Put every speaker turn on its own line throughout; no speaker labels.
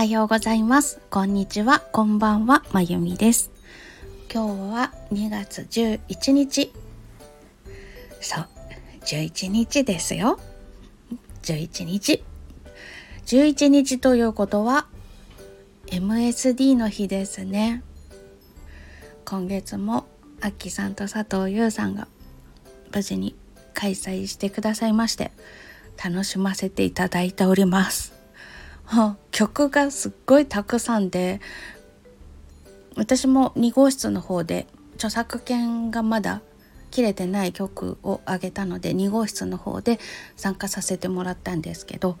はようございます。こんにちは。こんばんは。まゆみです。今日は2月11日。そう。11日ですよ。11日。11日ということは MSD の日ですね。今月もアッキーさんと佐藤優さんが無事に開催してくださいまして楽しませていただいております。曲がすっごいたくさんで私も2号室の方で著作権がまだ切れてない曲をあげたので2号室の方で参加させてもらったんですけど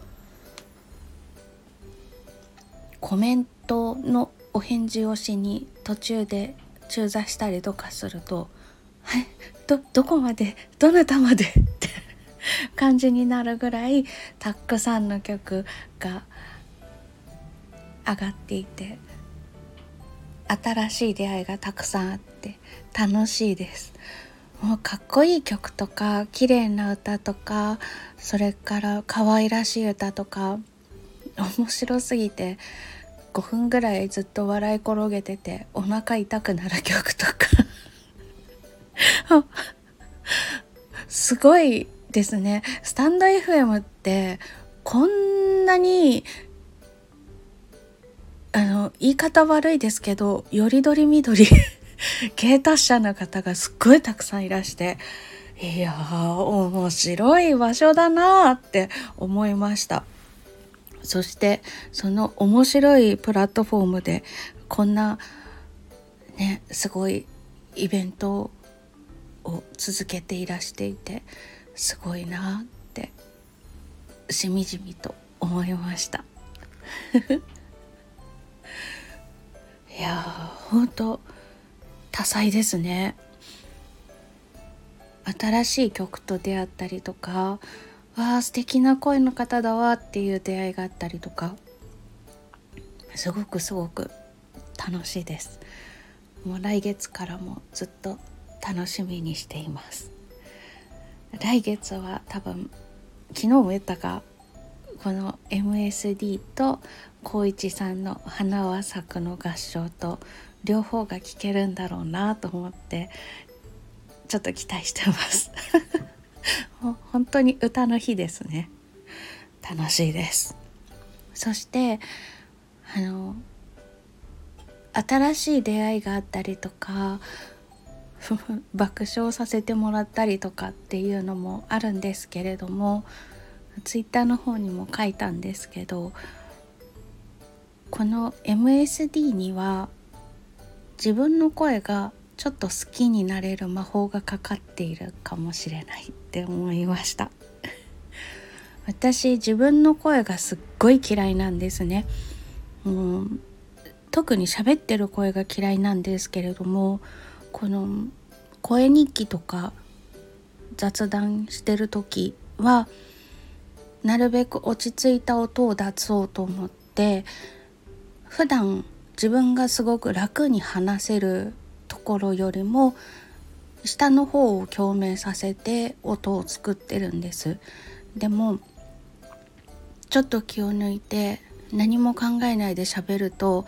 コメントのお返事をしに途中で中座したりとかすると「はいどどこまでどなたまで?」って感じになるぐらいたくさんの曲が上がっていて新しい出会いがたくさんあって楽しいです。もうかっこいい曲とか綺麗な歌とかそれから可愛らしい歌とか面白すぎて5分ぐらいずっと笑い転げててお腹痛くなる曲とか。すごいですね。スタンド FM ってこんなにあの言い方悪いですけどよりどりみどり 芸達者な方がすっごいたくさんいらしていやー面白い場所だなって思いました。そしてその面白いプラットフォームでこんなねすごいイベントを続けていらしていてすごいなってしみじみと思いました。いやほんと多彩ですね。新しい曲と出会ったりとかわあ素敵な声の方だわっていう出会いがあったりとかすごくすごく楽しいです。もう来月からもずっと楽しみにしています。来月は多分昨日も言ったかこの MSD と光一さんの「花は咲く」の合唱と両方が聴けるんだろうなと思ってちょっと期待してます。もう本当に歌の日ですね。楽しいです。そしてあの新しい出会いがあったりとか爆笑させてもらったりとかっていうのもあるんですけれどもツイッターの方にも書いたんですけどこの MSD には自分の声がちょっと好きになれる魔法がかかっているかもしれないって思いました。私自分の声がすっごい嫌いなんですね。もう特に喋ってる声が嫌いなんですけれどもこの声日記とか雑談してる時はなるべく落ち着いた音を出そうと思って普段自分がすごく楽に話せるところよりも下の方を共鳴させて音を作ってるんです。でもちょっと気を抜いて何も考えないで喋ると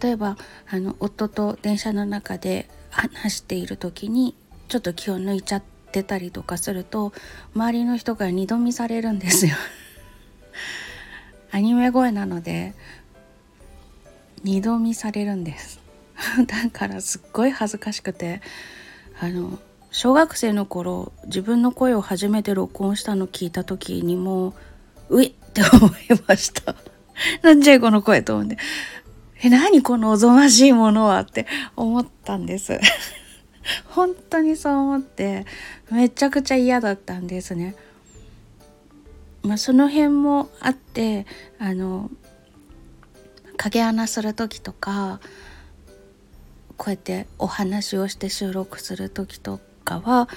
例えばあの夫と電車の中で話している時にちょっと気を抜いちゃってたりとかすると周りの人から二度見されるんですよ。アニメ声なので二度見されるんです。だからすっごい恥ずかしくてあの小学生の頃自分の声を初めて録音したの聞いた時にもういって思いました。なんじゃいこの声と思って。え何このおぞましいものはって思ったんです。本当にそう思ってめちゃくちゃ嫌だったんですね。まあ、その辺もあってあの影穴する時とかこうやってお話をして収録する時とかは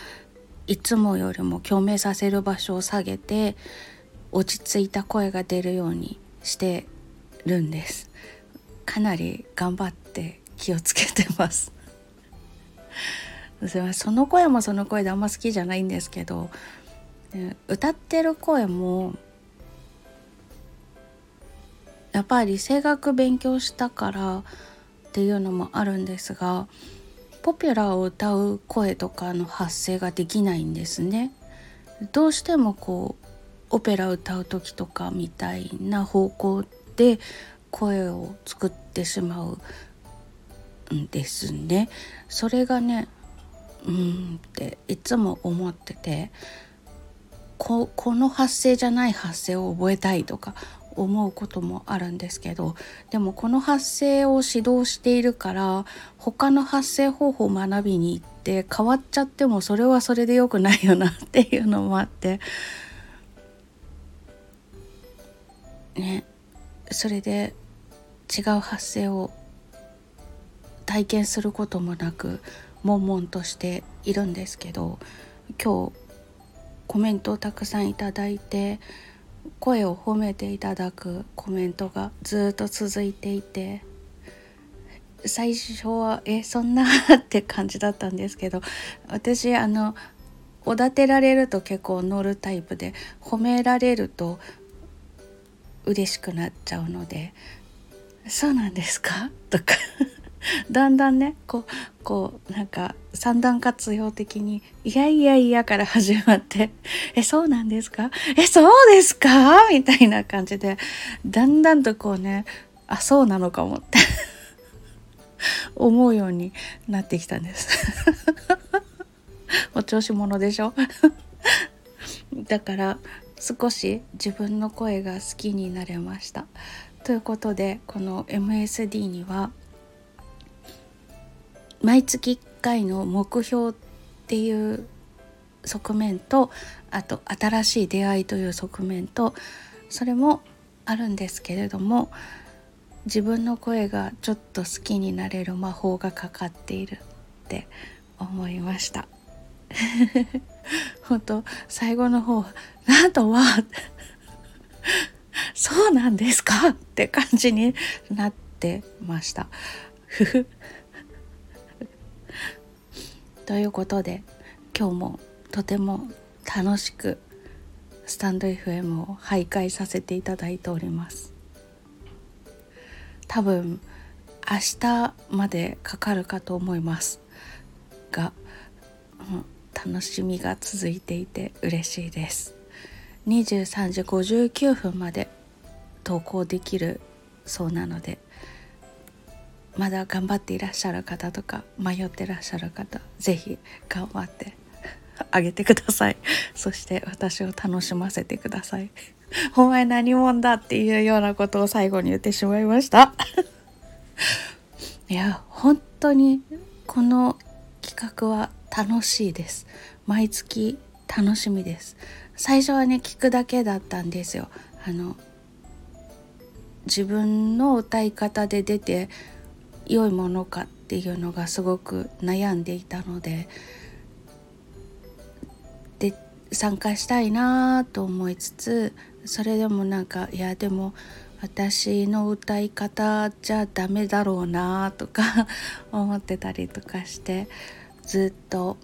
いつもよりも共鳴させる場所を下げて落ち着いた声が出るようにしてるんですかなり頑張って気をつけてます その声もその声であんま好きじゃないんですけど歌ってる声もやっぱり声楽勉強したからっていうのもあるんですがポピュラーを歌う声とかの発声ができないんですね。どうしてもこうオペラ歌う時とかみたいな方向で声を作ってしまうんですね。それがねうんっていつも思っててここの発声じゃない発声を覚えたいとか思うこともあるんですけどでもこの発声を指導しているから他の発声方法を学びに行って変わっちゃってもそれはそれで良くないよなっていうのもあってねそれで違う発声を体験することもなく悶々としているんですけど今日コメントをたくさんいただいて声を褒めていただくコメントがずっと続いていて最初はえそんなって感じだったんですけど私あのおだてられると結構乗るタイプで褒められると嬉しくなっちゃうので「そうなんですか?」とか だんだんねこうこうなんか三段活用的に「いやいやいや」から始まって「えそうなんですか？えそうですか?」みたいな感じでだんだんとこうねあそうなのかもって 思うようになってきたんです。お調子者でしょ？だから少し自分の声が好きになれました。ということでこの MSD には「毎月1回の目標っていう側面とあと新しい出会いという側面とそれもあるんですけれども自分の声がちょっと好きになれる魔法がかかっているって思いました。本当最後の方なんとは そうなんですか？って感じになってました。ということで今日もとても楽しくスタンド FM を徘徊させていただいております。多分明日までかかるかと思います。が、うん、楽しみが続いていて嬉しいです。23時59分まで投稿できるそうなのでまだ頑張っていらっしゃる方とか迷ってらっしゃる方是非頑張ってあげてください。そして私を楽しませてください。お前何者だっていうようなことを最後に言ってしまいました。いや本当にこの企画は楽しいです。毎月楽しみです。最初はね聞くだけだったんですよ。あの自分の歌い方で出て良いものかっていうのがすごく悩んでいたのでで参加したいなと思いつつそれでもなんかいやでも私の歌い方じゃダメだろうなとか 思ってたりとかしてずっと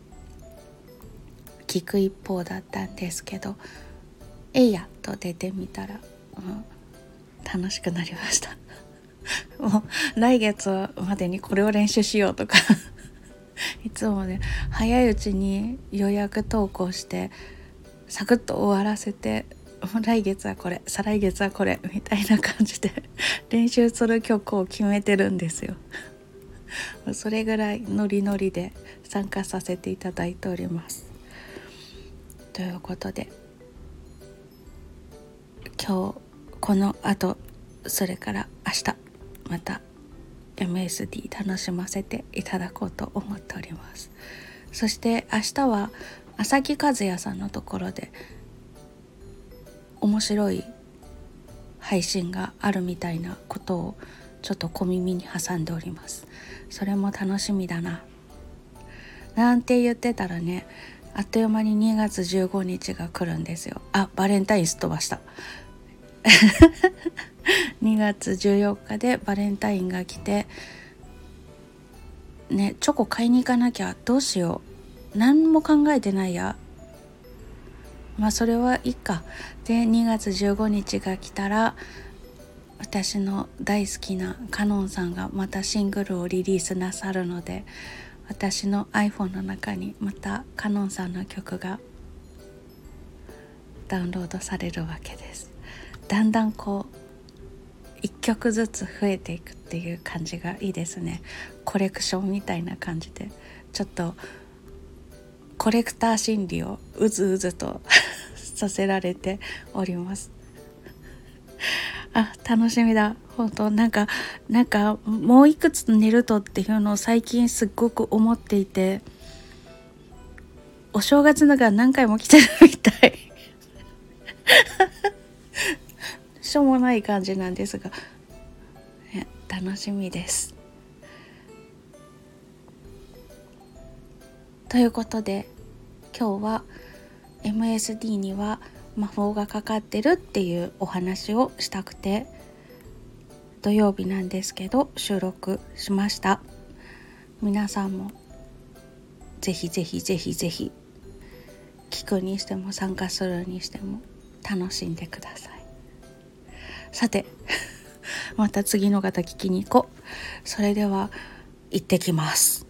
聞く一方だったんですけど「えいや」と出てみたら、うん、楽しくなりました。もう来月までにこれを練習しようとか いつもね早いうちに予約投稿してサクッと終わらせて来月はこれ再来月はこれみたいな感じで練習する曲を決めてるんですよ。それぐらいノリノリで参加させていただいております。ということで今日このあとそれから明日また MSD 楽しませていただこうと思っております。そして明日は浅木和也さんのところで面白い配信があるみたいなことをちょっと小耳に挟んでおります。それも楽しみだな。なんて言ってたらねあっという間に2月15日が来るんですよ。あバレンタインすっ飛ばした。2月14日でバレンタインが来てねチョコ買いに行かなきゃどうしよう。何も考えてないや。まあそれはいいか。で2月15日が来たら私の大好きなカノンさんがまたシングルをリリースなさるので私の iPhone の中にまたカノンさんの曲がダウンロードされるわけです。だんだんこう1曲ずつ増えていくっていう感じがいいですね。コレクションみたいな感じで。ちょっとコレクター心理をうずうずと させられております。あ楽しみだ。本当なんかなんかもういくつ寝るとっていうのを最近すっごく思っていてお正月だから何回も来てるみたい。しょうもない感じなんですが、ね、楽しみです。ということで今日は MSD には魔法がかかってるっていうお話をしたくて土曜日なんですけど収録しました。皆さんもぜひぜひぜひぜひ聞くにしても参加するにしても楽しんでください。さて また次の方聞きに行こう。それでは行ってきます。